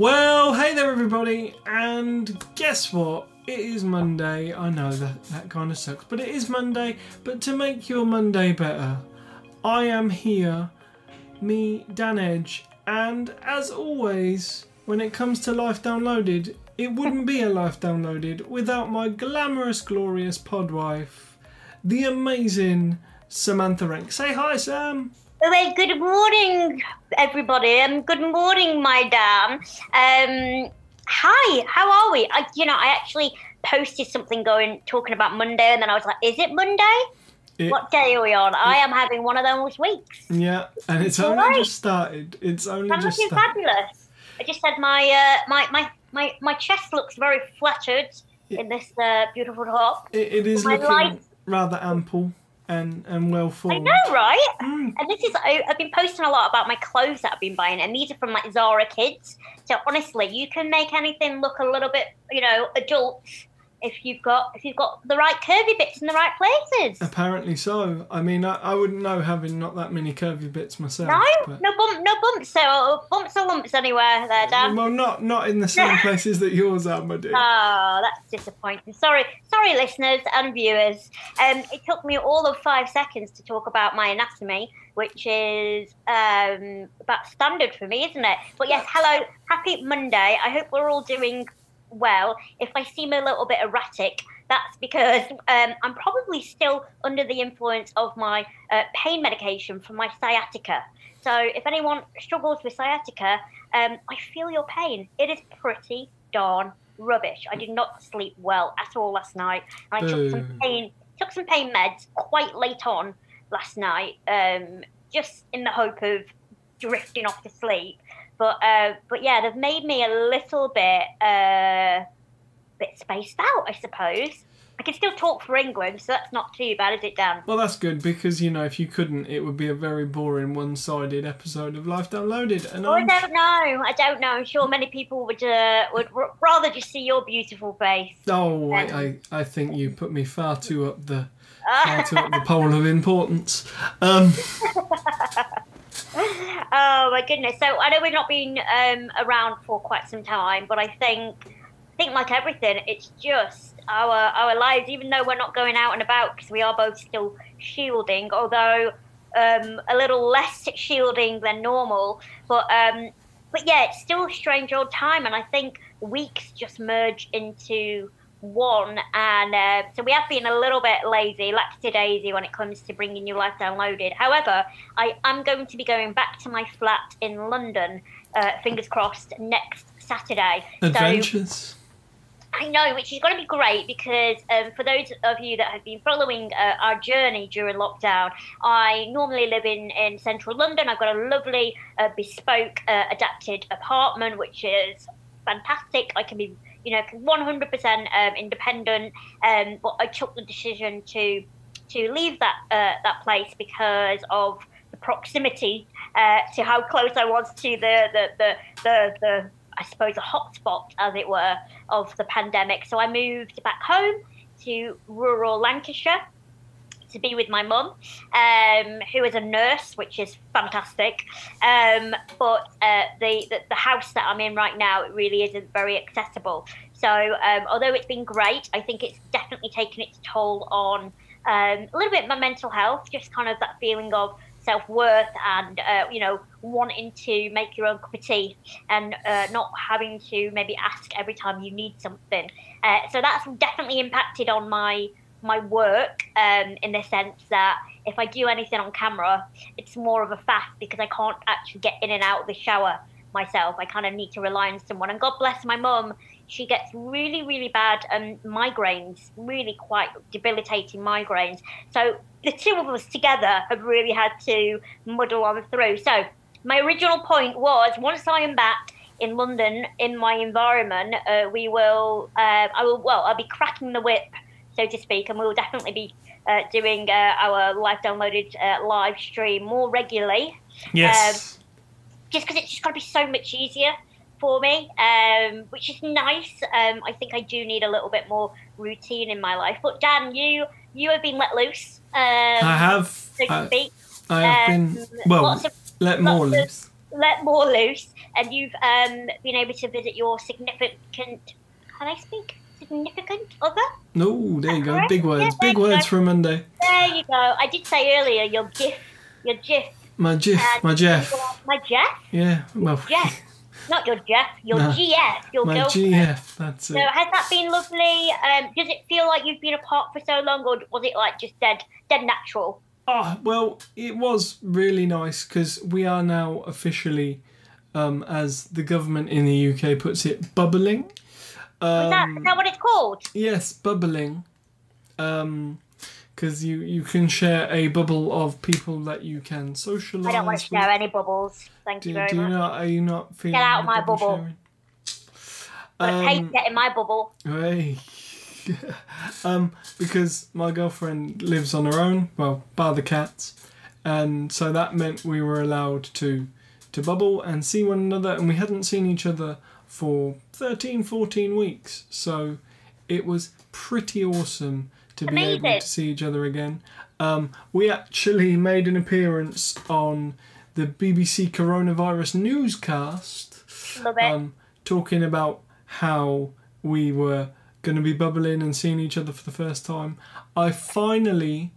Well, hey there, everybody, and guess what? It is Monday. I know that that kind of sucks, but it is Monday. But to make your Monday better, I am here, me, Dan Edge, and as always, when it comes to Life Downloaded, it wouldn't be a Life Downloaded without my glamorous, glorious podwife, the amazing Samantha Renke. Say hi, Sam. Well, good morning, everybody, and good morning, my dam. Um, hi, how are we? I, you know, I actually posted something going talking about Monday, and then I was like, "Is it Monday? It- what day are we on?" I am having one of those weeks. Yeah, and it's All only right. just started. It's only I'm just looking started. fabulous. I just had my uh, my my my my chest looks very flattered in this uh, beautiful top. It, it is My looking life- rather ample and and well I know, right? Mm. And this is I, I've been posting a lot about my clothes that I've been buying, and these are from like Zara Kids. So honestly, you can make anything look a little bit, you know, adult if you've got if you've got the right curvy bits in the right places. Apparently so. I mean, I, I wouldn't know having not that many curvy bits myself. No, but- no bump, no bumps, so bumps or lumps anywhere there, Dan. Well, not not in the same places that yours are, my dear. Oh, that's disappointing. Sorry, sorry, listeners and viewers. Um, it took me all of five seconds to talk about my anatomy, which is um about standard for me, isn't it? But yes, hello, happy Monday. I hope we're all doing well. If I seem a little bit erratic, that's because um, I'm probably still under the influence of my uh, pain medication for my sciatica. So if anyone struggles with sciatica, um, I feel your pain. It is pretty darn rubbish. I did not sleep well at all last night. I took some pain took some pain meds quite late on last night, um, just in the hope of drifting off to sleep. But uh, but yeah, they've made me a little bit uh, bit spaced out, I suppose. I can still talk for England, so that's not too bad, is it, Dan? Well, that's good because you know if you couldn't, it would be a very boring, one-sided episode of Life Downloaded. And Oh, I don't know. I don't know. I'm sure many people would uh, would r- rather just see your beautiful face. oh, I, I I think you put me far too up the far too up the pole of importance. Um, oh my goodness! So I know we've not been um, around for quite some time, but I think I think like everything, it's just our our lives. Even though we're not going out and about because we are both still shielding, although um, a little less shielding than normal. But um, but yeah, it's still a strange old time, and I think weeks just merge into one and uh, so we have been a little bit lazy lackadaisy when it comes to bringing you life downloaded however i am going to be going back to my flat in london uh, fingers crossed next saturday so adventures. I know, which is going to be great because um, for those of you that have been following uh, our journey during lockdown, I normally live in, in central London. I've got a lovely uh, bespoke uh, adapted apartment, which is fantastic. I can be, you know, 100% um, independent. Um, but I took the decision to to leave that uh, that place because of the proximity uh, to how close I was to the the the, the, the I suppose a hotspot, as it were, of the pandemic. So I moved back home to rural Lancashire to be with my mum, um, who is a nurse, which is fantastic. Um, but uh, the, the the house that I'm in right now it really isn't very accessible. So um, although it's been great, I think it's definitely taken its toll on um, a little bit my mental health, just kind of that feeling of self worth and uh, you know wanting to make your own cup of tea and uh, not having to maybe ask every time you need something. Uh, so that's definitely impacted on my my work um, in the sense that if I do anything on camera, it's more of a faff because I can't actually get in and out of the shower myself. I kind of need to rely on someone. And God bless my mum, she gets really, really bad um, migraines, really quite debilitating migraines. So the two of us together have really had to muddle on through. So my original point was once I am back in London in my environment, uh, we will, uh, I will, well, I'll be cracking the whip, so to speak, and we will definitely be uh, doing uh, our live downloaded uh, live stream more regularly Yes. just because it's just got to be so much easier for me, um, which is nice. Um, I think I do need a little bit more routine in my life. But Dan, you you have been let loose. Um, I have. so to I, speak. I have Um, been. Well, lots of let more of- loose. let more loose, and you've um, been able to visit your significant. Can I speak? Significant other? No, there you go. Big words. Yeah, Big words go. for a Monday. There you go. I did say earlier your GIF, your GIF, My Jeff. and My Jeff. my Jeff, Yeah. Well. Jeff, not your Jeff, your No. GF, your My girlfriend. GF. That's it. So has that been lovely? Um, does it feel like you've been apart for so long, or was it like just dead, dead natural? Oh, well, it was really nice because we are now officially, um, as the government in the UK puts it, bubbling. Is that, Um, is that what it's called? Yes, bubbling. Um, because you you can share a bubble of people that you can socialise. I don't want to with. share any bubbles. Thank Do, you very do you not? Are you not feeling? Get out the my bubble. I hate Um, getting my bubble. Hey. um, because my girlfriend lives on her own, well, bar the cats, and so that meant we were allowed to to bubble and see one another, and we hadn't seen each other for 13, 14 weeks, so it was pretty awesome to be able to see each other again. Um, we actually made an appearance on the BBC coronavirus newscast um, talking about how we were going to be bubbling and seeing each other for the first time. I finally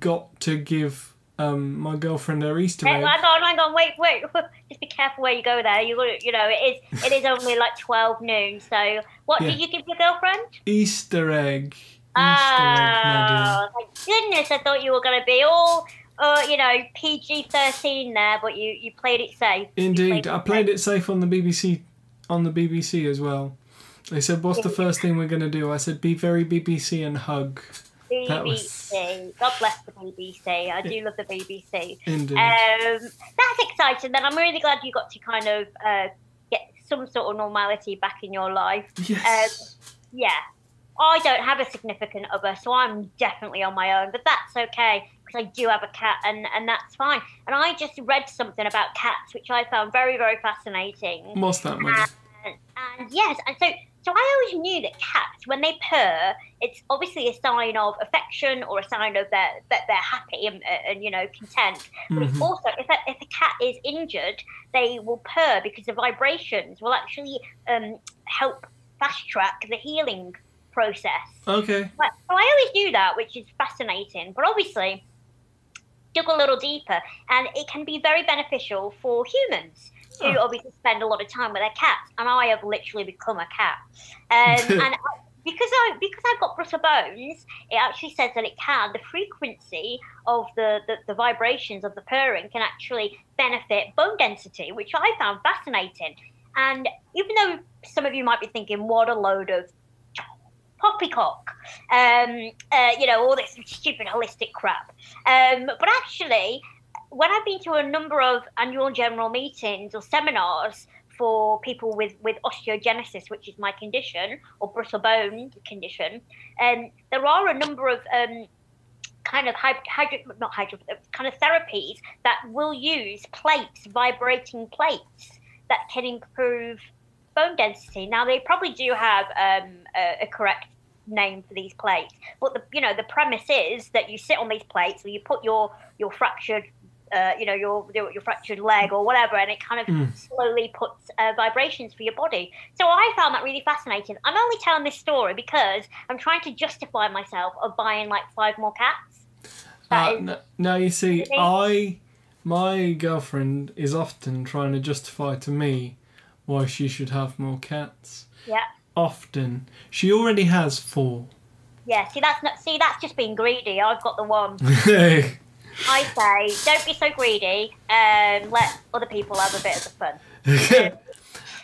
got to give um, my girlfriend her Easter egg. hang on, hang on, wait, wait. Just be careful where you go there. You, you know, it is, it is only like twelve noon. So, what Yeah. did you give your girlfriend? Easter egg. Easter egg, my Oh, thank goodness! I thought you were going to be all, uh, you know, PG thirteen there, but you, you played it safe. Indeed, I played it safe on the BBC, on the BBC as well. They said, "What's the first thing we're going to do?" I said, "Be very BBC and hug." That was- BBC. God bless the BBC. I do love the BBC. Indeed. Um, that's exciting. Then I'm really glad you got to kind of uh, get some sort of normality back in your life. yes. Yeah, I don't have a significant other, so I'm definitely on my own. But that's okay because I do have a cat, and and that's fine. And I just read something about cats, which I found very very fascinating. What's that. And, and yes, and so so I always knew that cats, when they purr, it's obviously a sign of affection or a sign of that that they're happy and, and you know content. But Mhm. also if a, if a cat is injured, they will purr because the vibrations will actually um, help fast track the healing process. Okay. But, so I always knew that, which is fascinating. But obviously, dug a little deeper, and it can be very beneficial for humans who Oh. obviously spend a lot of time with their cats. And I have literally become a cat. Um, and I, because I because I've got brittle bones, it actually says that it can the frequency of the, the, the vibrations of the purring can actually benefit bone density, which I found fascinating. And even though some of you might be thinking, what a load of poppycock, um, uh, you know, all this stupid holistic crap. Um, but actually, when I've been to a number of annual general meetings or seminars for people with, with osteogenesis, which is my condition, or brittle bone condition, um, there are a number of um, kind of hyd- hydro, not hydro, uh, kind of therapies that will use plates, vibrating plates that can improve bone density. Now they probably do have um, a, a correct name for these plates, but the you know the premise is that you sit on these plates, or you put your your fractured. Uh, you know your, your your fractured leg or whatever, and it kind of Mm. slowly puts uh, vibrations for your body. So I found that really fascinating. I'm only telling this story because I'm trying to justify myself of buying like five more cats. Uh, is- no, now you see, I, my girlfriend is often trying to justify to me why she should have more cats. Yeah. Often, she already has four. Yeah, see that's not see that's just being greedy. I've got the one. I say, don't be so greedy. Um, let other people have a bit of the fun. Uh,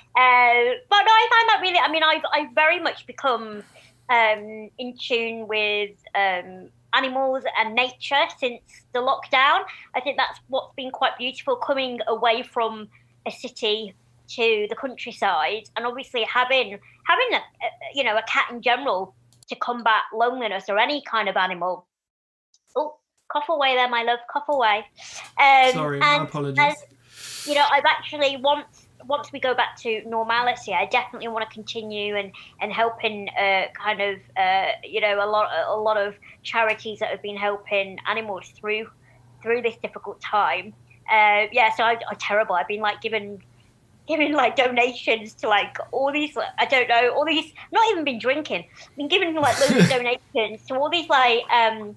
but no, I find that really. I mean, I've I've very much become um, in tune with um, animals and nature since the lockdown. I think that's what's been quite beautiful coming away from a city to the countryside, and obviously having having a, a you know a cat in general to combat loneliness or any kind of animal. Cough away there, my love. Cough away. Um, Sorry, my and- apologies. and, you know, I've actually once once we go back to normality, I definitely want to continue and and helping uh, kind of uh, you know a lot a lot of charities that have been helping animals through through this difficult time. Uh, yeah, so I, I'm terrible. I've been like given giving like donations to like all these I don't know all these not even been drinking I've been giving like loads of donations to all these like um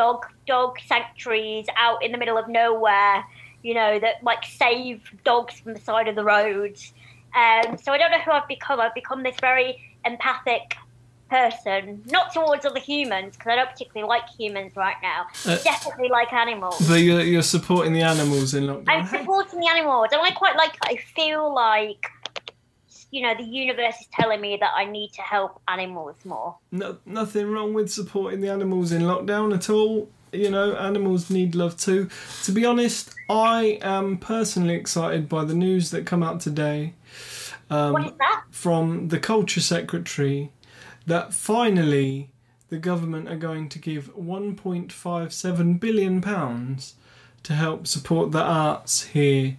dog dog sanctuaries out in the middle of nowhere you know that like save dogs from the side of the roads um so I don't know who I've become I've become this very empathic person not towards other humans because I don't particularly like humans right now Uh, definitely like animals But you're, you're supporting the animals in lockdown. I'm supporting the animals, and I quite like. I feel like, you know, the universe is telling me that I need to help animals more. no, nothing wrong with supporting the animals in lockdown at all. You know, animals need love too. To be honest, I am personally excited by the news that come out today um, what is that? from the culture secretary that finally the government are going to give 1.57 billion pounds to help support the arts here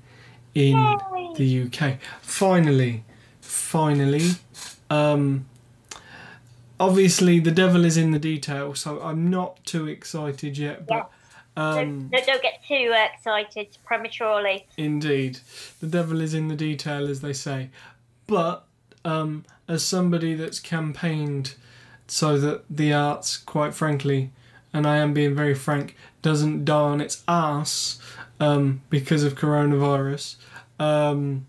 in Yay. the UK. Finally, finally. Um, obviously, the devil is in the detail, so I'm not too excited yet. But um, don't, don't get too excited prematurely. Indeed, the devil is in the detail, as they say. But um, as somebody that's campaigned so that the arts, quite frankly, and I am being very frank, doesn't die on its ass um, because of coronavirus. Um,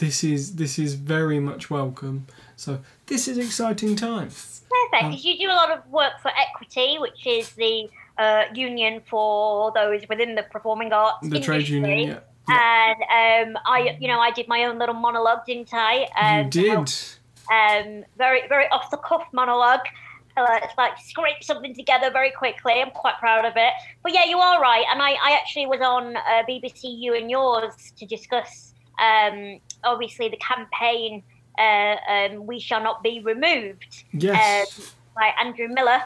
this is this is very much welcome. So this is exciting times. Perfect, Um, because you do a lot of work for Equity, which is the uh, union for those within the performing arts The trade union, yeah. And um, I, you know, I did my own little monologue, didn't I? You Um, did. um, very very off the cuff monologue. Uh, it's like scrape something together very quickly. I'm quite proud of it. But yeah, you are right. And I, I actually was on uh, BBC You and Yours to discuss, um, obviously, the campaign uh, um, "We Shall Not Be Removed" Yes. by Andrew Miller.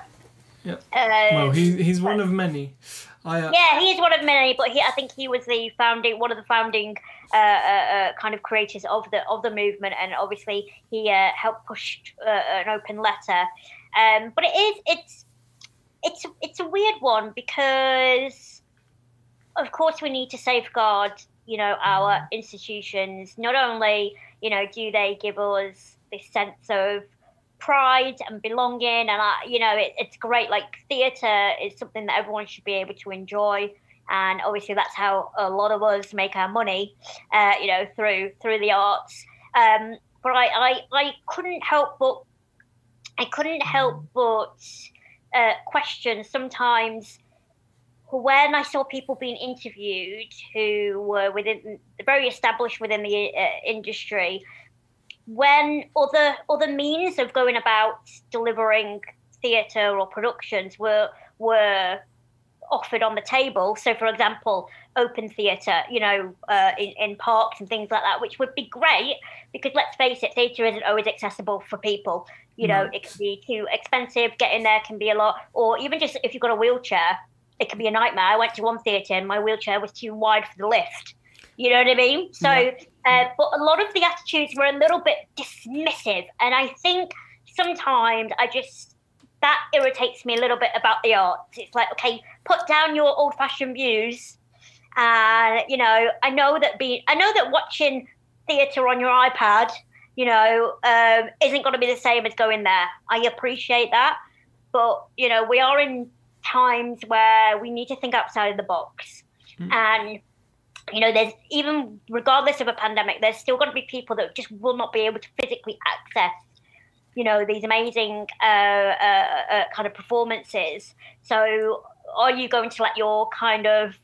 Yep. Uh, well, he, he's one of many. I, uh, yeah, he is one of many, but he, I think he was the founding, one of the founding uh, uh, uh, kind of creators of the of the movement, and obviously he uh, helped push uh, an open letter. Um, but it is it's it's it's a weird one because, of course, we need to safeguard, you know, our institutions. Not only, you know, do they give us this sense of pride and belonging and I, you know it, it's great like theatre is something that everyone should be able to enjoy and obviously that's how a lot of us make our money uh, you know through through the arts um, but I, I I couldn't help but I couldn't help but uh, question sometimes when I saw people being interviewed who were within very established within the uh, industry when other other means of going about delivering theatre or productions were were offered on the table. So, for example, open theatre, you know, uh, in, in parks and things like that, which would be great because let's face it, theatre isn't always accessible for people. You know, No. it can be too expensive. Getting there can be a lot, or even just if you've got a wheelchair, it can be a nightmare. I went to one theatre and my wheelchair was too wide for the lift. You know what I mean? So, Yeah. uh, but a lot of the attitudes were a little bit dismissive, and I think sometimes I just that irritates me a little bit about the arts. It's like, okay, put down your old-fashioned views, and you know, I know that being, I know that watching theatre on your iPad, you know, um, isn't going to be the same as going there. I appreciate that, but you know, we are in times where we need to think outside of the box, Mm. and you know, there's even regardless of a pandemic, there's still going to be people that just will not be able to physically access, you know, these amazing uh, uh, uh, kind of performances. So, are you going to let your kind of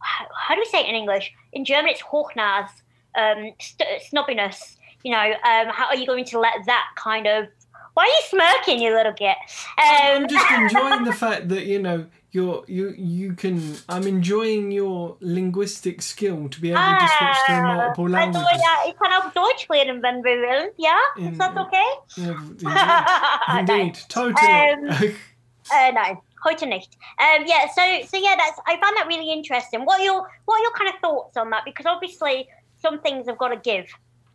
how, do we say it in English? In German, it's Hochnase, um, st- snobbiness. You know, um, how are you going to let that kind of? Why are you smirking, you little git? Um, I'm just enjoying the fact that you know you're you you can. I'm enjoying your linguistic skill to be able to switch through multiple Also, languages. ja, ich kann auch Deutsch lernen, wenn wir wollen. Ja, In- ist das okay? Yeah, indeed, indeed, totally. Um, Uh, no, heute nicht. Um, yeah, so so yeah, that's I found that really interesting. What are your what are your kind of thoughts on that? Because obviously some things have got to give.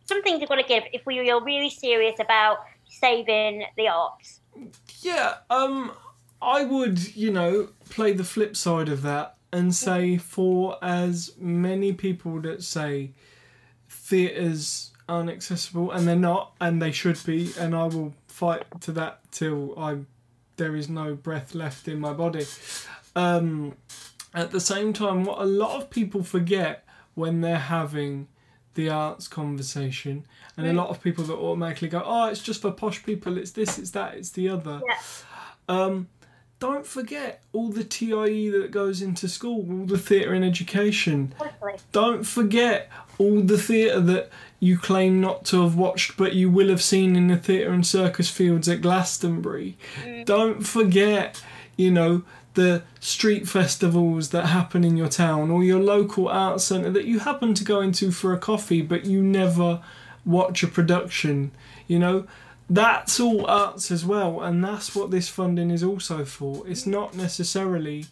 Some things have got to give if we are really serious about saving the arts. yeah, um, I would you know play the flip side of that and say for as many people that say theatres aren't accessible and they're not and they should be and I will fight to that till I there is no breath left in my body. Um, at the same time, what a lot of people forget when they're having the arts conversation, and a lot of people that automatically go, "Oh, it's just for posh people. It's this, it's that, it's the other." Yeah. Um, don't forget all the TIE that goes into school, all the theatre and education. Totally. Don't forget all the theatre that you claim not to have watched, but you will have seen in the theatre and circus fields at Glastonbury. Don't forget, you know, the street festivals that happen in your town or your local art centre that you happen to go into for a coffee, but you never watch a production. You know, that's all arts as well, and that's what this funding is also for. It's not necessarily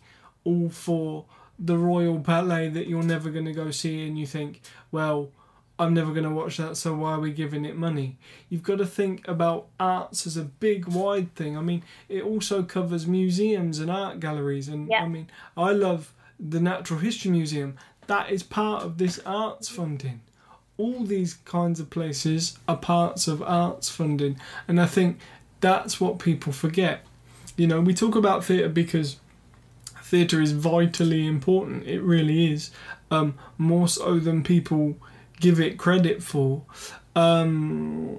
all for the Royal Ballet that you're never going to go see and you think, well, I'm never going to watch that, so why are we giving it money? You've got to think about arts as a big, wide thing. I mean, it also covers museums and art galleries, and Yeah. I mean, I love the Natural History Museum. That is part of this arts funding. All these kinds of places are parts of arts funding, and I think that's what people forget. You know, we talk about theatre because theatre is vitally important. It really is, um, more so than people give it credit for. Um,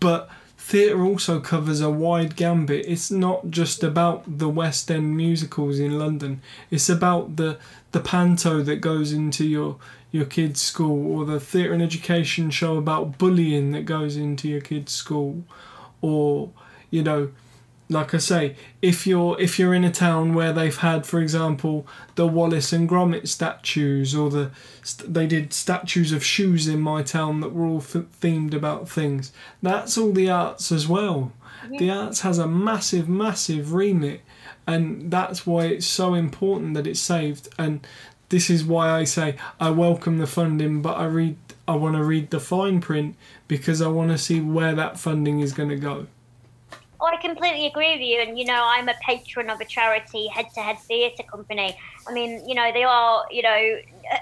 but theatre also covers a wide gambit. It's not just about the West End musicals in London. It's about the the panto that goes into your your kid's school, or the theatre and education show about bullying that goes into your kid's school, or you know like I say, if you're if you're in a town where they've had, for example, the Wallace and Gromit statues, or the st- they did statues of shoes in my town that were all th- themed about things. That's all the arts as well. The arts has a massive, massive remit, and that's why it's so important that it's saved. And this is why I say I welcome the funding, but I read I want to read the fine print because I want to see where that funding is going to go. Oh, I completely agree with you. And, you know, I'm a patron of a charity, Head to Head Theatre Company. I mean, you know, they are, you know,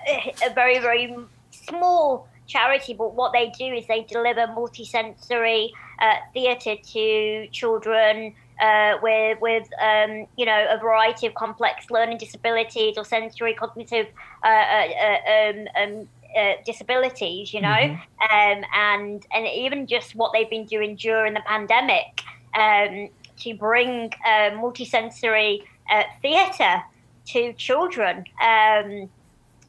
a, a very, very small charity, but what they do is they deliver multisensory uh, theatre to children uh, with, with um, you know, a variety of complex learning disabilities or sensory cognitive uh, uh, uh, um, um, uh, disabilities, you know, um, and and even just what they've been doing during the pandemic um, to bring uh, multisensory uh, theatre to children um,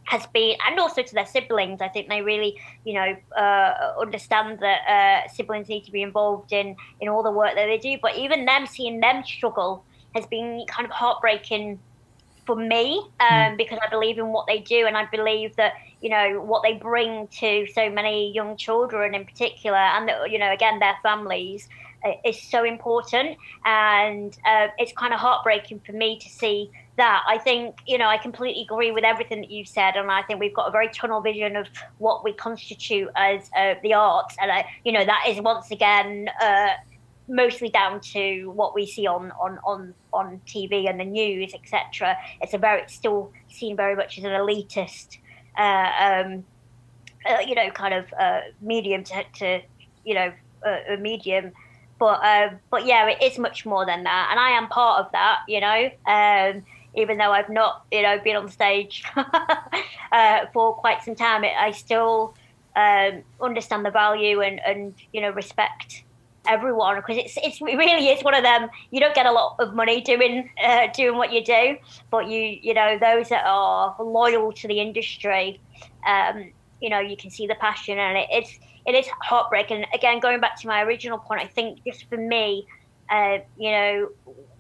has been, and also to their siblings. I think they really, you know, uh, understand that uh, siblings need to be involved in in all the work that they do. But even them seeing them struggle has been kind of heartbreaking for me um, because I believe in what they do, and I believe that you know what they bring to so many young children in particular, and that, you know again their families is so important, and uh, it's kind of heartbreaking for me to see that. I think you know I completely agree with everything that you've said, and I think we've got a very tunnel vision of what we constitute as uh, the arts, and uh, you know that is once again. Uh, mostly down to what we see on on on, on TV and the news, etc. It's a very it's still seen very much as an elitist, uh, um, uh, you know, kind of uh, medium to, to you know uh, a medium. But uh, but yeah, it is much more than that, and I am part of that. You know, um, even though I've not you know been on stage uh, for quite some time, it, I still um, understand the value and and you know respect everyone because it's it's it really is one of them. You don't get a lot of money doing uh, doing what you do, but you you know those that are loyal to the industry, um, you know you can see the passion and it, it's it is heartbreaking. Again, going back to my original point, I think just for me, uh, you know,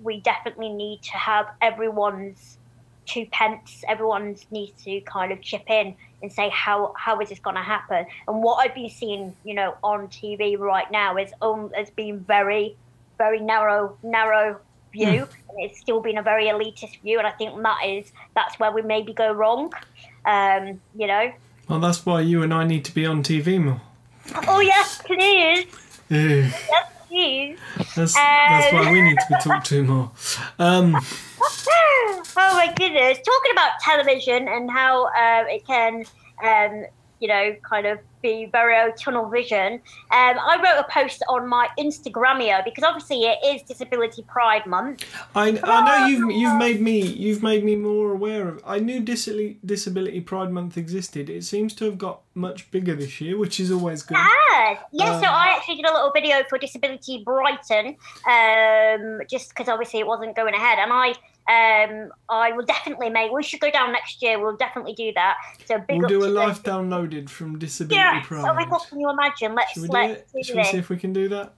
we definitely need to have everyone's two pence. Everyone needs to kind of chip in and say how how is this going to happen and what i've been seeing you know on tv right now is um has been very very narrow narrow view and it's still been a very elitist view and i think that is that's where we maybe go wrong um you know Well, that's why you and I need to be on TV more. Oh yes please Yeah, yes please that's that's why we need to be talked to more. Um, Oh my goodness! Talking about television and how uh, it can, um, you know, kind of be very tunnel vision. Um, I wrote a post on my Instagramia because obviously it is Disability Pride Month. I, I know you've you've made me you've made me more aware of. I knew Disability Disability Pride Month existed. It seems to have got much bigger this year, which is always good. Yeah, yeah. so Um, I actually did a little video for Disability Brighton, um, just because obviously it wasn't going ahead, and I. Um, I will definitely make. We should go down next year. We'll definitely do that. So big We'll up do a life them. downloaded from Disability Yeah. Pride. Oh my god! Can you imagine? Let's Should we do let's it? do Should we see if we can do that?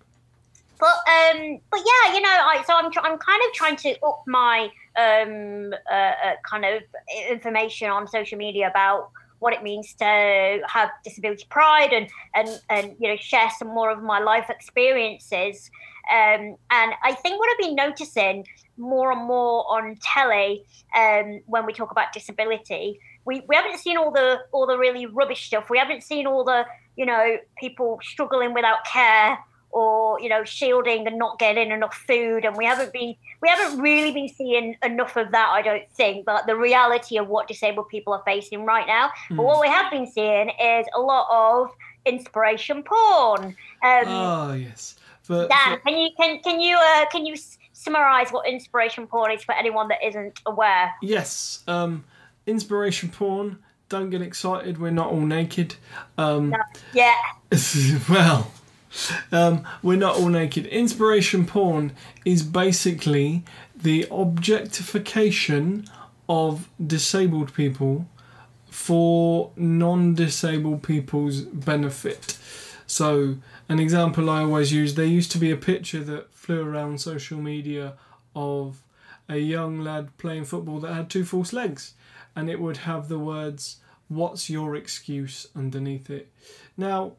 But um, but yeah, you know, I so I'm tr- I'm kind of trying to up my um uh, uh, kind of information on social media about what it means to have disability pride and and and you know share some more of my life experiences. Um, and I think what I've been noticing more and more on telly um, when we talk about disability, we, we haven't seen all the all the really rubbish stuff. We haven't seen all the you know people struggling without care or you know shielding and not getting enough food and we haven't been we haven't really been seeing enough of that i don't think but the reality of what disabled people are facing right now but what we have been seeing is a lot of inspiration porn um Oh yes. For, Dan, for- can you can can you uh, can you summarize what inspiration porn is for anyone that isn't aware yes. Um, inspiration porn. Don't get excited. We're not all naked. Um, yeah well, um, we're not all naked. Inspiration porn is basically the objectification of disabled people for non disabled people's benefit. So, an example I always use there used to be a picture that flew around social media of a young lad playing football that had two false legs, and it would have the words, What's your excuse underneath it? Now,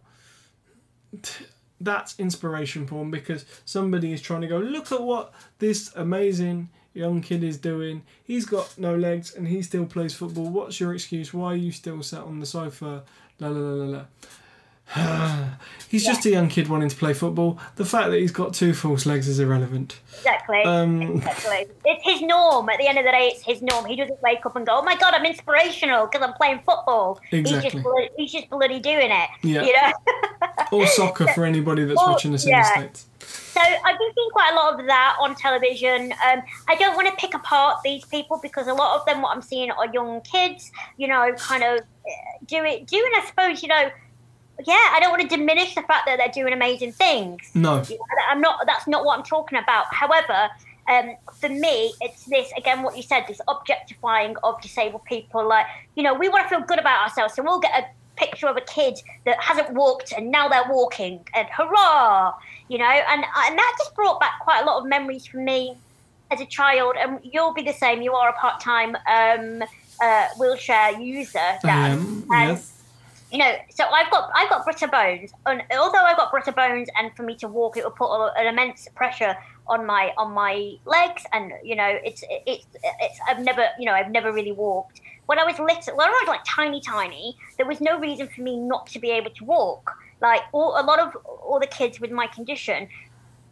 t- that's inspiration porn because somebody is trying to go, Look at what this amazing young kid is doing. He's got no legs and he still plays football. What's your excuse? Why are you still sat on the sofa? La la la la la. he's just a young kid wanting to play football. The fact that he's got two false legs is irrelevant. exactly Um, Exactly. It's his norm. At the end of the day, it's his norm. He doesn't wake up and go, "Oh my god, I'm inspirational because I'm playing football." He's Exactly. just bloody, he's just bloody doing it. Yeah. You know. or soccer for anybody that's Or- watching us in yeah. the States. so I've been seeing quite a lot of that on television. Um, I don't want to pick apart these people because a lot of them, what I'm seeing, are young kids. You know, kind of uh, do it, doing. I suppose you know. Yeah, I don't want to diminish the fact that they're doing amazing things. No. You know, I'm not. That's not what I'm talking about. However, um, for me, it's this again. What you said, this objectifying of disabled people. Like, you know, we want to feel good about ourselves, so we'll get a picture of a kid that hasn't walked and now they're walking, and hurrah! You know, and and that just brought back quite a lot of memories for me as a child. And you'll be the same. You are a part-time um, uh, wheelchair user, Dan. Yes. You know, so I've got I've got brittle bones, and although I've got brittle bones, and for me to walk, it will put a- an immense pressure on my on my legs, and you know, it's it's it's I've never you know I've never really walked. When I was little, when I was like tiny, tiny, there was no reason for me not to be able to walk. Like all, a lot of all the kids with my condition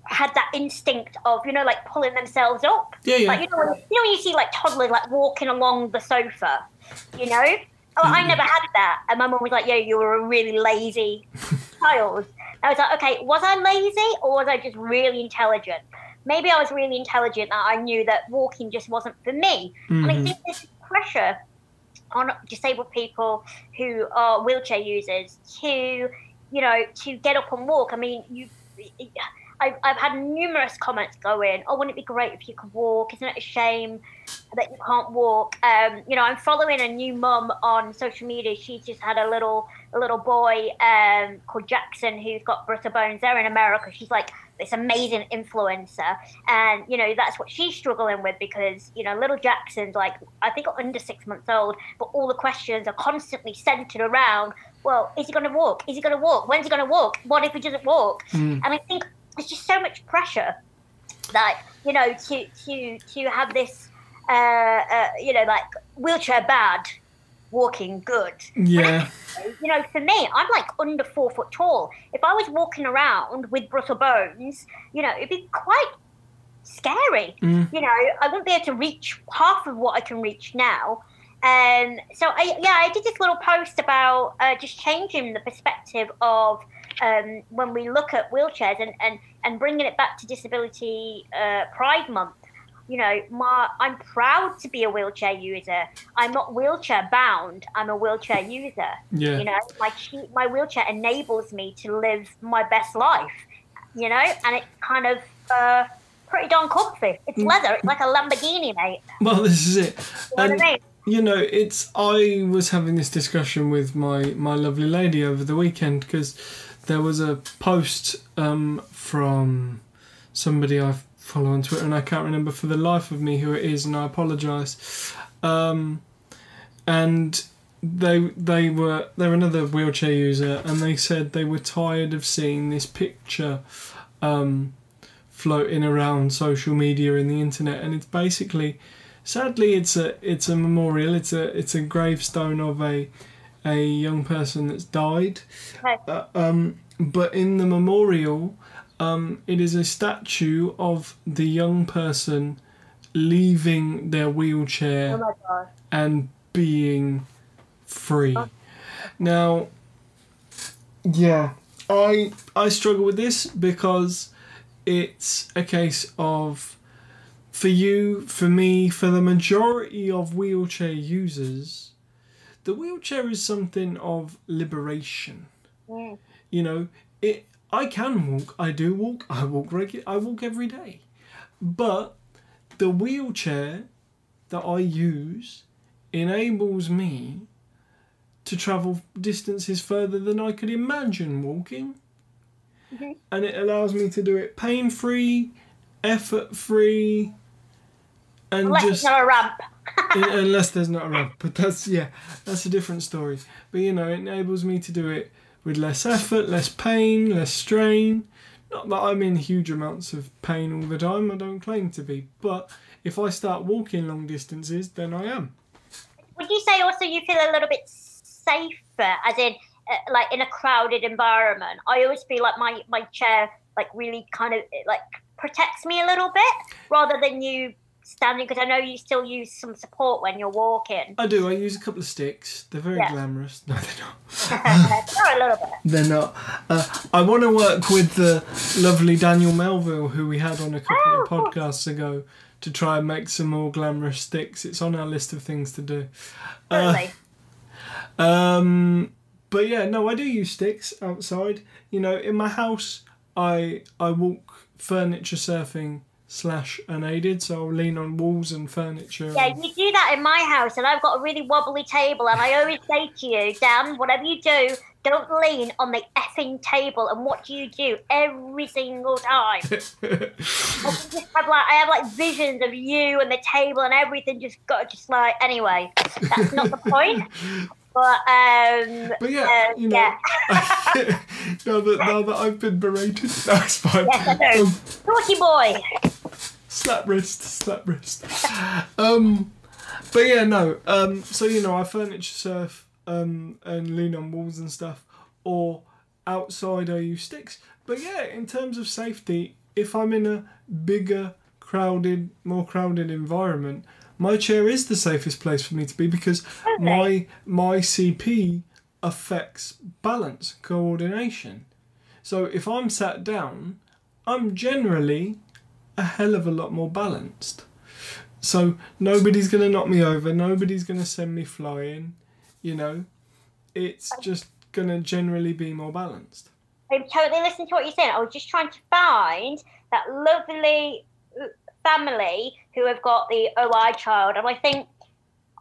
had that instinct of you know like pulling themselves up. Yeah, yeah. Like you know, when, you know when you see like toddlers like walking along the sofa, you know. Oh, I Mm. never had that, and my mum was like, "Yeah, you were a really lazy child." I was like, "Okay, was I lazy or was I just really intelligent?" Maybe I was really intelligent that I knew that walking just wasn't for me, and I think there's pressure on disabled people who are wheelchair users to, you know, to get up and walk. I mean, you. I've, I've had numerous comments go in, oh, wouldn't it be great if you could walk? Isn't it a shame that you can't walk? Um, you know, I'm following a new mum on social media. She's just had a little a little boy um, called Jackson who's got brittle bones. They're in America. She's like this amazing influencer, and you know that's what she's struggling with because you know little Jackson's like I think under six months old, but all the questions are constantly centered around. Well, is he going to walk? Is he going to walk? When's he going to walk? What if he doesn't walk? Mm. And I think there's just so much pressure that you know to to to have this uh, uh, you know like wheelchair bad walking good Yeah. you know for me i'm like under four foot tall if i was walking around with brittle bones you know it'd be quite scary. Mm. You know, I wouldn't be able to reach half of what I can reach now. Um, so I, yeah, I did this little post about uh, just changing the perspective of um, when we look at wheelchairs and, and, and bringing it back to Disability uh, Pride Month. You know, my, I'm proud to be a wheelchair user. I'm not wheelchair bound. I'm a wheelchair user. Yeah. You know, my my wheelchair enables me to live my best life. You know, and it's kind of uh, pretty darn comfy. It's leather. It's like a Lamborghini, mate. Well, this is it. You know what I mean? You know, it's. I was having this discussion with my my lovely lady over the weekend because there was a post um, from somebody I follow on Twitter, and I can't remember for the life of me who it is, and I apologise. Um, and they they were they're another wheelchair user, and they said they were tired of seeing this picture. Um, floating around social media and the internet and it's basically sadly it's a it's a memorial. It's a it's a gravestone of a a young person that's died. Uh, um, but in the memorial um, it is a statue of the young person leaving their wheelchair Oh and being free. Now, yeah, I I struggle with this because it's a case of for you, for me, for the majority of wheelchair users, the wheelchair is something of liberation. Yeah. You know, it. I can walk. I do walk. I walk regular. I walk every day, but the wheelchair that I use enables me to travel distances further than I could imagine walking. Mhm. And it allows me to do it pain free, effort free, and Unless just it's not a ramp. unless there's not a ramp. But that's yeah, that's a different story. But you know, it enables me to do it with less effort, less pain, less strain. Not that I'm in huge amounts of pain all the time. I don't claim to be, but if I start walking long distances, then I am. Would you say also you feel a little bit safer, as in, uh, like in a crowded environment? I always feel like my my chair like really kind of like protects me a little bit, rather than you standing. Because I know you still use some support when you're walking. I do. I use a couple of sticks. They're very Yeah. glamorous. No, they're not. Or a little bit. They're not. Uh, I want to work with the lovely Daniel Melville, who we had on a couple Oh, of podcasts ago, to try and make some more glamorous sticks. It's on our list of things to do. Uh, Um, but yeah, no, I do use sticks outside. You know, in my house, I I walk furniture surfing slash unaided, so I'll lean on walls and furniture. Yeah, and- you do that in my house, and I've got a really wobbly table, and I always say to you, Dan, whatever you do, don't lean on the effing table. And what do you do every single time? I just have like I have like visions of you and the table and everything just got just like anyway. That's not the point. But um But yeah, uh, you know, yeah. now that now that I've been berated, that's fine. Yes, I know. Um, Naughty boy. Slap wrist, slap wrist. Um, but yeah, no. Um, so you know, I furniture surf um, and lean on walls and stuff, or outside I use sticks. But yeah, in terms of safety, if I'm in a bigger, crowded, more crowded environment, my chair is the safest place for me to be because my my CP affects balance coordination. So if I'm sat down, I'm generally a hell of a lot more balanced. So nobody's going to knock me over, nobody's going to send me flying, you know. It's just going to generally be more balanced. I'm totally listening to what you're saying. I was just trying to find that lovely family who have got the OI child, and I think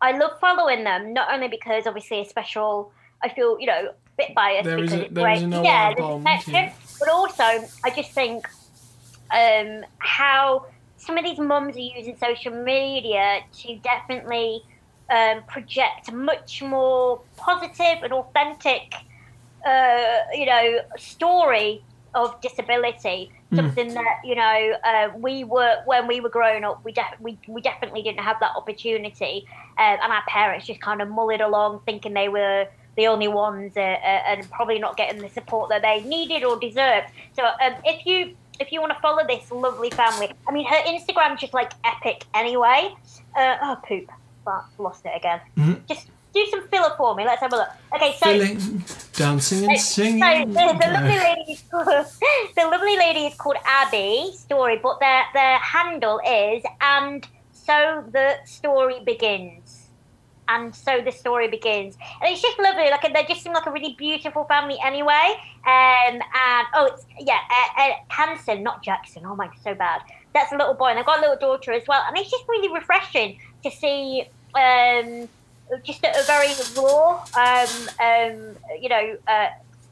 I love following them not only because obviously a special. I feel you know a bit biased There because a- it's great. yeah, there's a bond, connection, yeah. but also I just think um, how some of these mums are using social media to definitely um, project a much more positive and authentic, uh, you know, story of disability. Something that you know uh, we were when we were growing up. We, def- we we definitely didn't have that opportunity, um, and our parents just kind of mullied along, thinking they were the only ones, uh, uh, and probably not getting the support that they needed or deserved. So um, if you if you want to follow this lovely family, I mean, her Instagram's just like epic anyway. Uh, oh, poop. But lost it again. Mhm. Just do some filler for me. Let's have a look. Okay, so. Filling, dancing and So singing. the, the lovely lady is called, the lovely lady is called Abby Story, but their their handle is and so the story begins. And so the story begins, and it's just lovely. Like they just seem like a really beautiful family anyway. Um, and oh, it's yeah, uh, uh, Hanson, not Jackson. Oh my, so bad. That's a little boy, and they've got a little daughter as well. And it's just really refreshing to see um, just a, a very raw, um, um, you know, uh,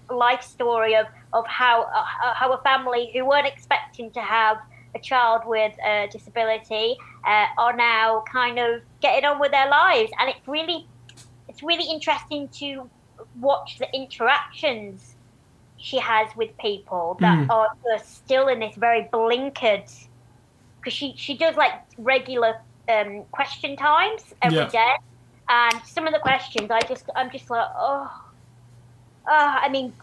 life story of of how uh, how a family who weren't expecting to have a child with a disability uh, are now kind of getting on with their lives, and it's really it's really interesting to watch the interactions she has with people that Mm. are still in this very blinkered because she she does like regular um, question times every Yeah. day, and some of the questions I just I'm just like oh, oh I mean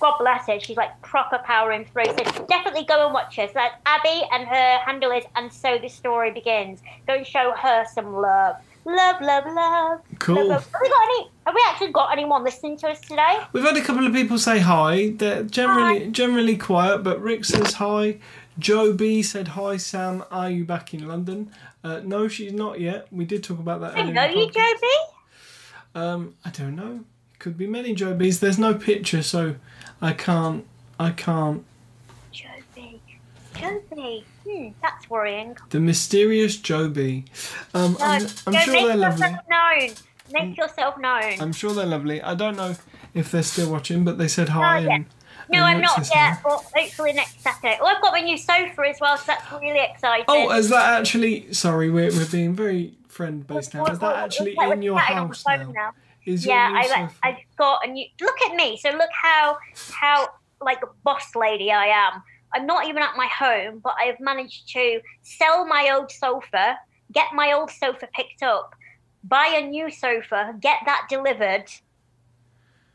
God bless her she's like proper powering through so definitely go and watch her so that's Abby and her handle is and so the story begins go and show her some love love love love love, Cool. love. have we got any have we actually got anyone listening to us today We've had a couple of people say hi. They're generally generally quiet, but Rick says hi. Joe B said hi. Sam, are you back in London? Uh, no, she's not yet. We did talk about that. I earlier know you podcast. Joby Um, I don't know. Could be many Joe B's. There's no picture, so I can't. I can't. Joby Joby hmm that's worrying The mysterious Joe B. Um, no, I'm, I'm sure make they're yourself lovely. known make yourself known I'm sure they're lovely. I don't know if they're still watching, but they said hi. Yet. and, No, I'm not yet, hi. but hopefully next Saturday. Oh, I've got my new sofa as well, so that's really exciting. Oh, is that actually? Sorry, we're, we're being very friend based now. Is that actually in your chatting on the house phone now? Is Yeah, I, sofa? I've got a new. Look at me. So look how how like a boss lady I am. I'm not even at my home, but I've managed to sell my old sofa, get my old sofa picked up, buy a new sofa, get that delivered,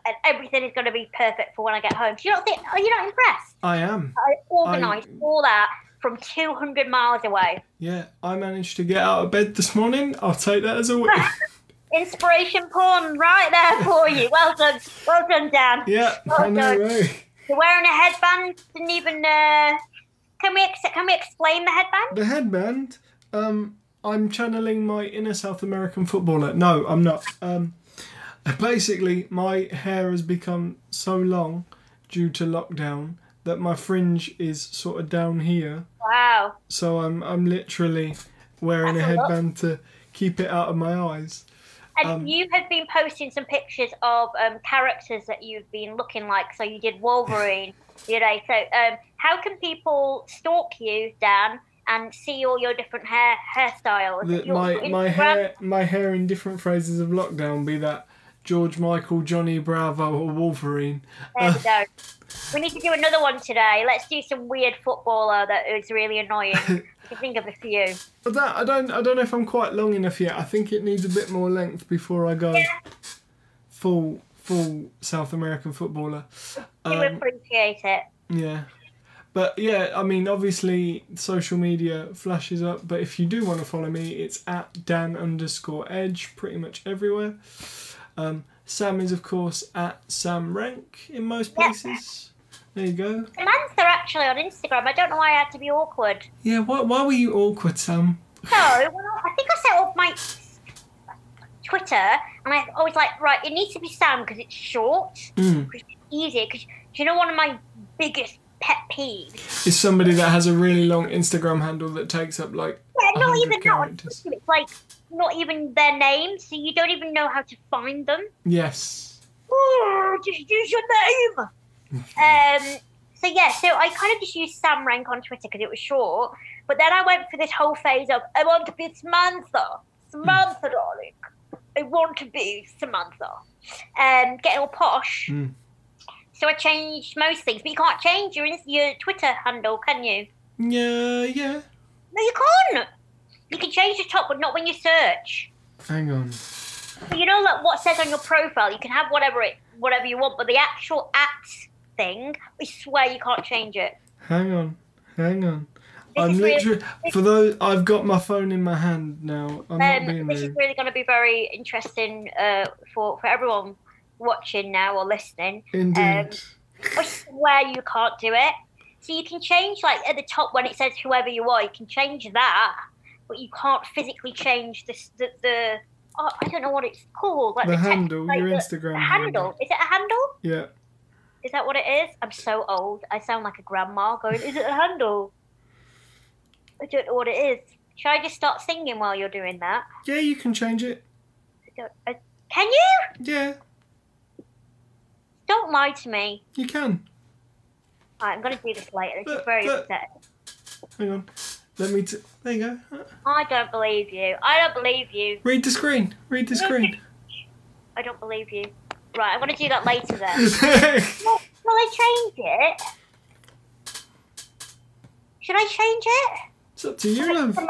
and everything is going to be perfect for when I get home. Do you not think? Are you not impressed? I am. I organised all that from 200 miles away. Yeah, I managed to get out of bed this morning. I'll take that as a win. Inspiration porn right there for you. Well done. Well done, Dan. yeah, Oh, I know. Right? You're wearing a headband. Didn't even. Uh... Can we ex- can we explain the headband? The headband. Um, I'm channeling my inner South American footballer. No, I'm not. Um, basically, my hair has become so long due to lockdown that my fringe is sort of down here. Wow. So I'm I'm literally wearing That's a headband to keep it out of my eyes. And Um, you have been posting some pictures of um, characters that you've been looking like. So you did Wolverine, you know. So um, how can people stalk you, Dan, and see all your different hair hairstyles? The, my my hair my hair in different phases of lockdown be that George Michael, Johnny Bravo, or Wolverine. There we go. We need to do another one today. Let's do some weird footballer that is really annoying. I can think of a few. But that I don't I don't know if I'm quite long enough yet. I think it needs a bit more length before I go full full South American footballer. Um, appreciate it. yeah. But yeah, I mean, obviously, social media flashes up. But if you do want to follow me, it's at Dan underscore Edge, pretty much everywhere. Um, Sam is, of course, at Sam Renke in most Yeah. places. There you go. Samantha actually on Instagram. I don't know why I had to be awkward. Yeah, why, why were you awkward, Sam? So when I, think I set up my Twitter, and I always like right. It needs to be Sam because it's short, Mm. because it's easier. Because you know one of my biggest pet peeves. Is somebody that has a really long Instagram handle that takes up like Yeah, not even characters. Twitter, It's like not even their name, so you don't even know how to find them. Yes. Oh, just use your name. um. So yeah, so I kind of just used Sam Renke on Twitter because it was short. But then I went for this whole phase of I want to be Samantha, Samantha, darling. I want to be Samantha, um, getting all posh. Mm. So I changed most things, but you can't change your your Twitter handle, can you? Yeah, yeah. No, you can't. You can change the top, but not when you search. Hang on. You know, like what says on your profile, you can have whatever it, whatever you want, but the actual at thing, I swear you can't change it. Hang on. Hang on. This I'm is really- literally for those. I've got my phone in my hand now. I'm not being Um, this is really going to be very interesting uh, for for everyone watching now or listening. Indeed. I swear you can't do it. So you can change like at the top when it says whoever you are, you can change that, but you can't physically change this the, the oh, I don't know what it's called. Like the text- handle, like your the- Instagram the handle. Is it a handle? Yeah. Is that what it is? I'm so old. I sound like a grandma going, is it a handle? I don't know what it is. Should I just start singing while you're doing that? Yeah, you can change it. I can you? Yeah, Don't lie to me. you can. Alright, I'm going to do this later. This is very but- upsetting. Hang on. Let me. T- there you go. I don't believe you. I don't believe you. Read the screen. Read the screen. I don't believe you. Right, I'm to do that later then. Will will I change it? Should I change it? It's up to you, love. Samantha?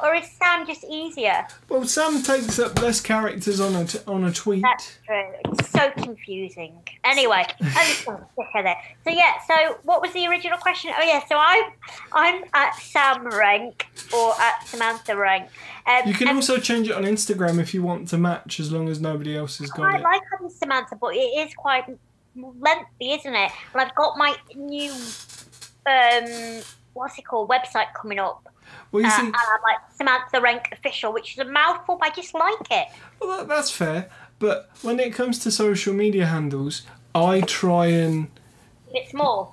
Or is Sam just easier? Well, Sam takes up less characters on a t- on a tweet. That's true. It's so confusing. Anyway, I'm just going to it. So yeah, so what was the original question? Oh yeah, so I'm I'm at Sam Renke or at Samantha Renke. Um, You can also change it on Instagram if you want to match, as long as nobody else has got I it. like having Samantha, but it is quite lengthy, isn't it? And I've got my new um what's it called website coming up. Well, you Uh, see, I'm like Samantha Renke official, which is a mouthful, but I just like it. well, that, that's fair. But when it comes to social media handles, I try and It's more.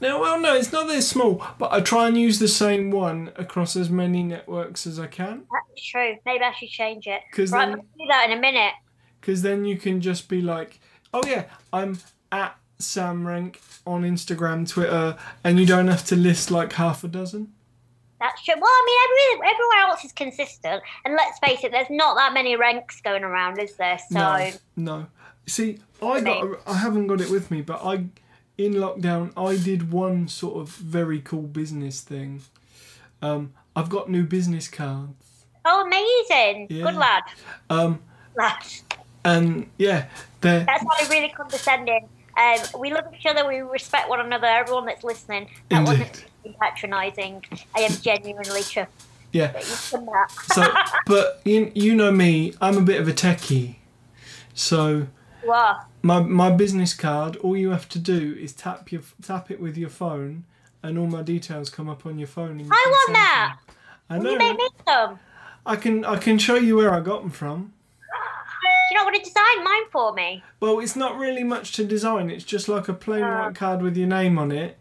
no, well, no, it's not that it's small, but I try and use the same one across as many networks as I can, That's true. Maybe I should change it. 'Cause right, then- I'll do that in a minute. because then you can just be like, oh yeah, I'm at Sam Renke on Instagram, Twitter, and you don't have to list like half a dozen. That's true. Well, I mean, every, everywhere else is consistent, and let's face it, there's not that many Renkes going around, is there? So No, no. See, I got. I haven't got it with me, but I, in lockdown, I did one sort of very cool business thing. Um, I've got new business cards. oh, amazing! Yeah. Good lad, Um, lad. and yeah, they're That's really condescending. Um, we love each other. We respect one another. Everyone that's listening, that Indeed. wasn't patronising. I am genuinely chuffed yeah. that you've done that. So, but you you know me, I'm a bit of a techie, so. are. My, my business card. All you have to do is tap your tap it with your phone, and all my details come up on your phone. And you I want that. them. I know. you make me some? I can I can show you where I got them from. Do you not want to design mine for me? Well, it's not really much to design. It's just like a plain Ah. white card with your name on it,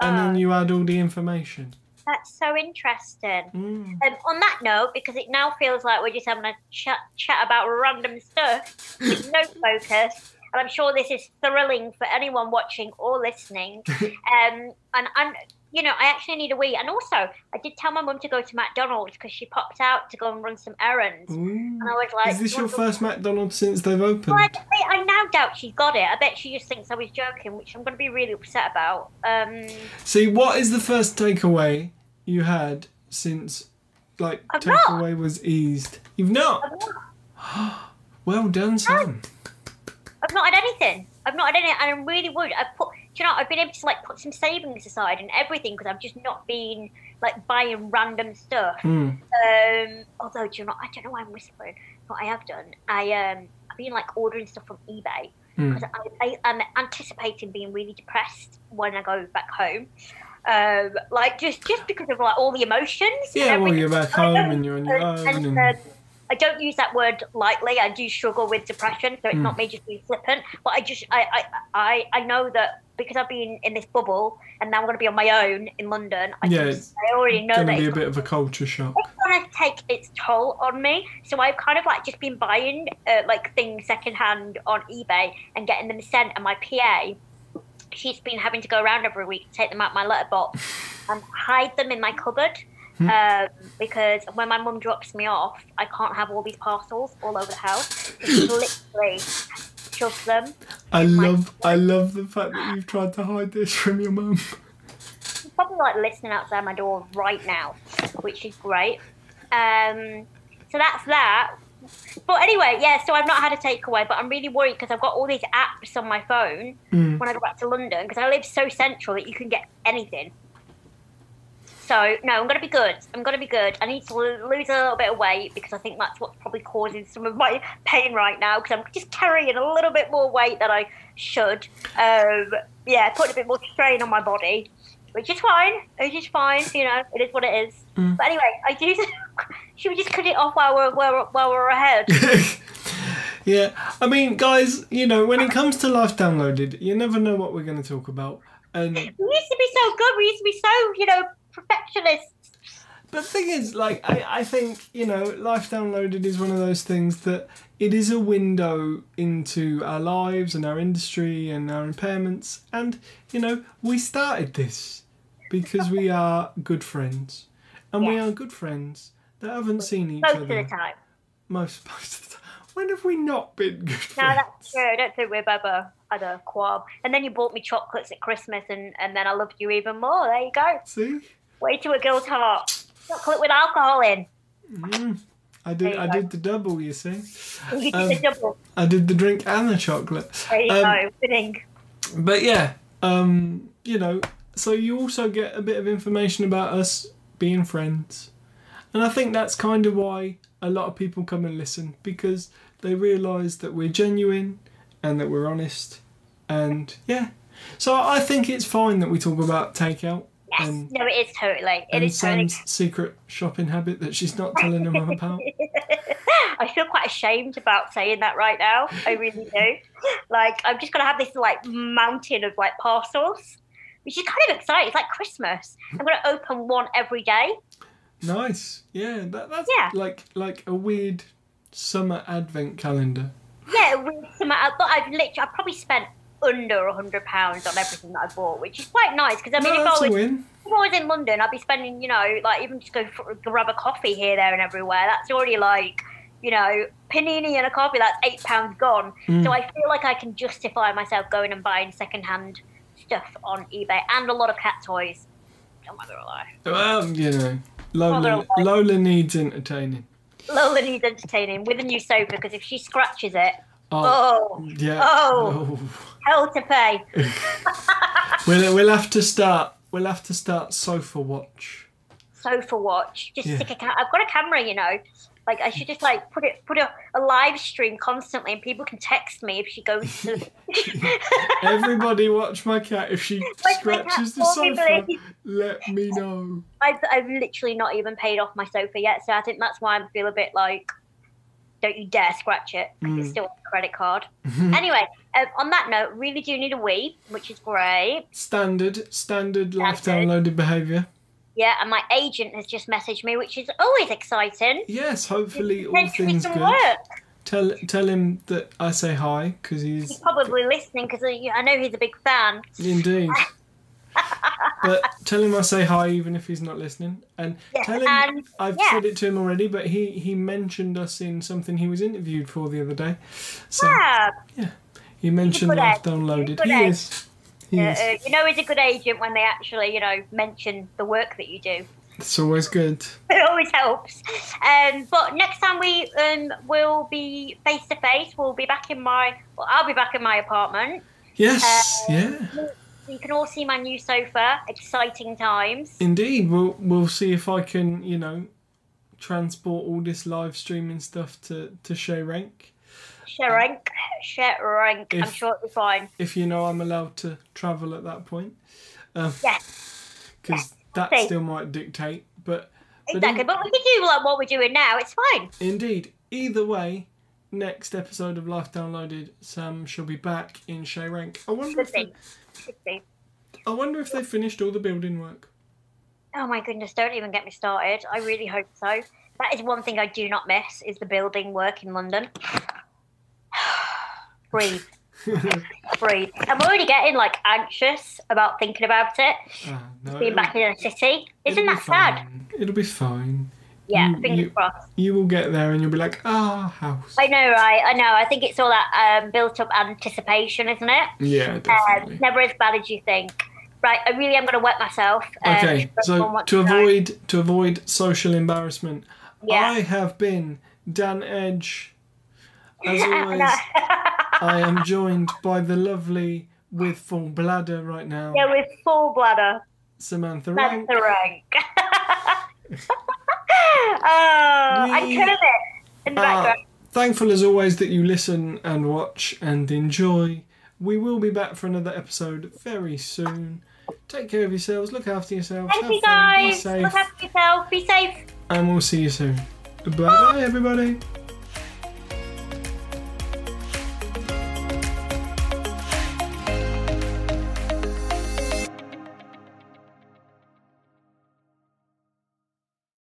and then Ah. you add all the information. That's so interesting. Mm. Um, on that note, because it now feels like we're just having a chat, chat about random stuff with no focus, and I'm sure this is thrilling for anyone watching or listening. Um, and and you know, I actually need a wee. And also, I did tell my mum to go to McDonald's because she popped out to go and run some errands. Ooh. And I was like, Is this your first McDonald's since they've opened? Well, I, I now doubt she's got it. I bet she just thinks I was joking, which I'm going to be really upset about. Um, See, what is the first takeaway you had since, like, I've not. takeaway was eased? You've not. Not, Well done, Sam. I've not had anything. I've not had any, and I'm really worried. I've put, do you know, I've been able to like put some savings aside and everything because I've just not been like buying random stuff. Hmm. Um, although, do you know, I don't know why I'm whispering. What I have done, I um, I've been like ordering stuff from eBay Hmm. because I, I am anticipating being really depressed when I go back home. Um, like just just because of like all the emotions. and Yeah, well, you're back home and you're on your own. and, And, um, I don't use that word lightly. I do struggle with depression, so it's Mm. not me just being flippant. But I just, I, I, I, I know that because I've been in this bubble and now I'm going to be on my own in London. I, Yeah, just, I already know gonna that be a it's, bit of a culture shock. it's going to take its toll on me. So I've kind of like just been buying uh, like things secondhand on eBay and getting them sent. And my PA, she's been having to go around every week to take them out my letterbox and hide them in my cupboard. Hmm. Um, because when my mum drops me off, I can't have all these parcels all over the house. She literally shoves them. I love, I love the fact that you've tried to hide this from your mum. She's probably like listening outside my door right now, which is great. Um, so that's that. But anyway, yeah. So I've not had a takeaway, but I'm really worried because I've got all these apps on my phone Mm. when I go back to London because I live so central that you can get anything. So no, I'm gonna be good. I'm gonna be good. I need to lose a little bit of weight because I think that's what's probably causing some of my pain right now because I'm just carrying a little bit more weight than I should. Um, yeah, putting a bit more strain on my body, which is fine. Which is fine. You know, it is what it is. Mm. But anyway, I do. Should we just cut it off while we're while we're, while we're ahead? yeah, I mean, guys, you know, when it comes to Life Downloaded, you never know what we're going to talk about. And we used to be so good. We used to be so you know perfectionists. But the thing is, like, I, I think, you know, Life Downloaded is one of those things that it is a window into our lives and our industry and our impairments. And, you know, we started this because we are good friends. And we are good friends that haven't seen each Most other Most of the time. most, most of the time. When have we not been good No, that's true. I don't think we've ever had a quarrel. And then you bought me chocolates at Christmas, and, and then I loved you even more. There you go. See? Way to a girl's heart. Chocolate with alcohol in. Mm. I did. I go. did the double. You see, You did Um, the double. I did the drink and the chocolate. There you um, go. Winning. But yeah, um, you know, so you also get a bit of information about us being friends. And I think that's kind of why a lot of people come and listen because they realise that we're genuine and that we're honest. And yeah. So I think it's fine that we talk about takeout Yes. and, no, it is totally. It and is totally. Secret shopping habit that she's not telling anyone about. I feel quite ashamed about saying that right now. I really do. Like, I'm just gonna have this like mountain of like parcels, which is kind of exciting. It's like Christmas. I'm gonna open one every day. Nice. Yeah, that, that's Yeah. like like a weird summer advent calendar. Yeah, with some, I- but I've literally, I've probably spent under a hundred pounds on everything that I bought, which is quite nice. Because I mean, no, if I was if I was in London, I'd be spending, you know, like even just go for, grab a coffee here, there, and everywhere. That's already like, you know, panini and a coffee. That's eight pounds gone. Mm. So I feel like I can justify myself going and buying secondhand stuff on eBay and a lot of cat toys. I'm not gonna lie. Well, you know, Lola, Lola needs entertaining. Lola needs entertaining with a new sofa because if she scratches it, Oh, oh, yeah. oh. oh. hell to pay. We'll, we'll have to start. We'll have to start sofa watch. sofa watch. Just Yeah. stick a ca- I've got a camera, you know. Like I should just like put it put a, a live stream constantly, and people can text me if she goes to. Everybody watch my cat. If she Watch scratches the for me, sofa, let me know. I've I've literally not even paid off my sofa yet, so I think that's why I feel a bit like. Don't you dare scratch it. 'cause It's Mm. still on the credit card. Anyway, um, on that note, really do need a wee, which is great. Standard, standard life Standard. downloaded behaviour. Yeah, and my agent has just messaged me, which is always exciting. Yes, hopefully all things some good. work. Tell tell him that I say hi because He's he's probably listening because I know he's a big fan. indeed. but tell him I say hi even if he's not listening, and Yes, tell him and I've yeah. said it to him already. But he he mentioned us in something he was interviewed for the other day. So Yeah, he mentioned life egg. downloaded. He egg. is. He Uh, is. uh, you know, he's a good agent when they actually, you know, mention the work that you do. It's always good. It always helps. Um, but next time we um, will be face to face, we'll be back in my. Well, I'll be back in my apartment. Yes. Uh, yeah. You can all see my new sofa. Exciting times. Indeed. We'll we'll see if I can you know transport all this live streaming stuff to to Shay Renke. Sharank, Sharank. I'm If- sure it'll be fine. if you know I'm allowed to travel at that point. Um, Yes, Because that see. still might dictate. But, but exactly. in- But we can do like what we're doing now. It's fine. indeed, either way, next episode of Life Downloaded, Sam shall be back in Shay Renke. I wonder if they, be. Should be. I wonder if they finished all the building work. Oh my goodness! Don't even get me started. I really hope so. That is one thing I do not miss: is the building work in London. Breathe, breathe. I'm already getting like anxious about thinking about it. Ah, no, Being it'll- back in a city, isn't be that sad? fine. It'll be fine. Yeah, You- fingers you- crossed. You will get there and you'll be like, ah, house. I know, right? I know. I think it's all that um, built-up anticipation, isn't it? Yeah, Um, never as bad as you think. Right, I really am going to wet myself. um, Okay, so to avoid to avoid social embarrassment, Yeah. I have been Dan Edge. As always. I am joined by the lovely with full bladder right now, yeah, with full bladder. Samantha Renke. the rank. oh, Kermit in the background. Ah, thankful as always that you listen and watch and enjoy. We will be back for another episode very soon. Take care of yourselves, look after yourselves, Thank you fun, be guys. safe, Look after yourself. Be safe. and we'll see you soon. Bye bye, everybody.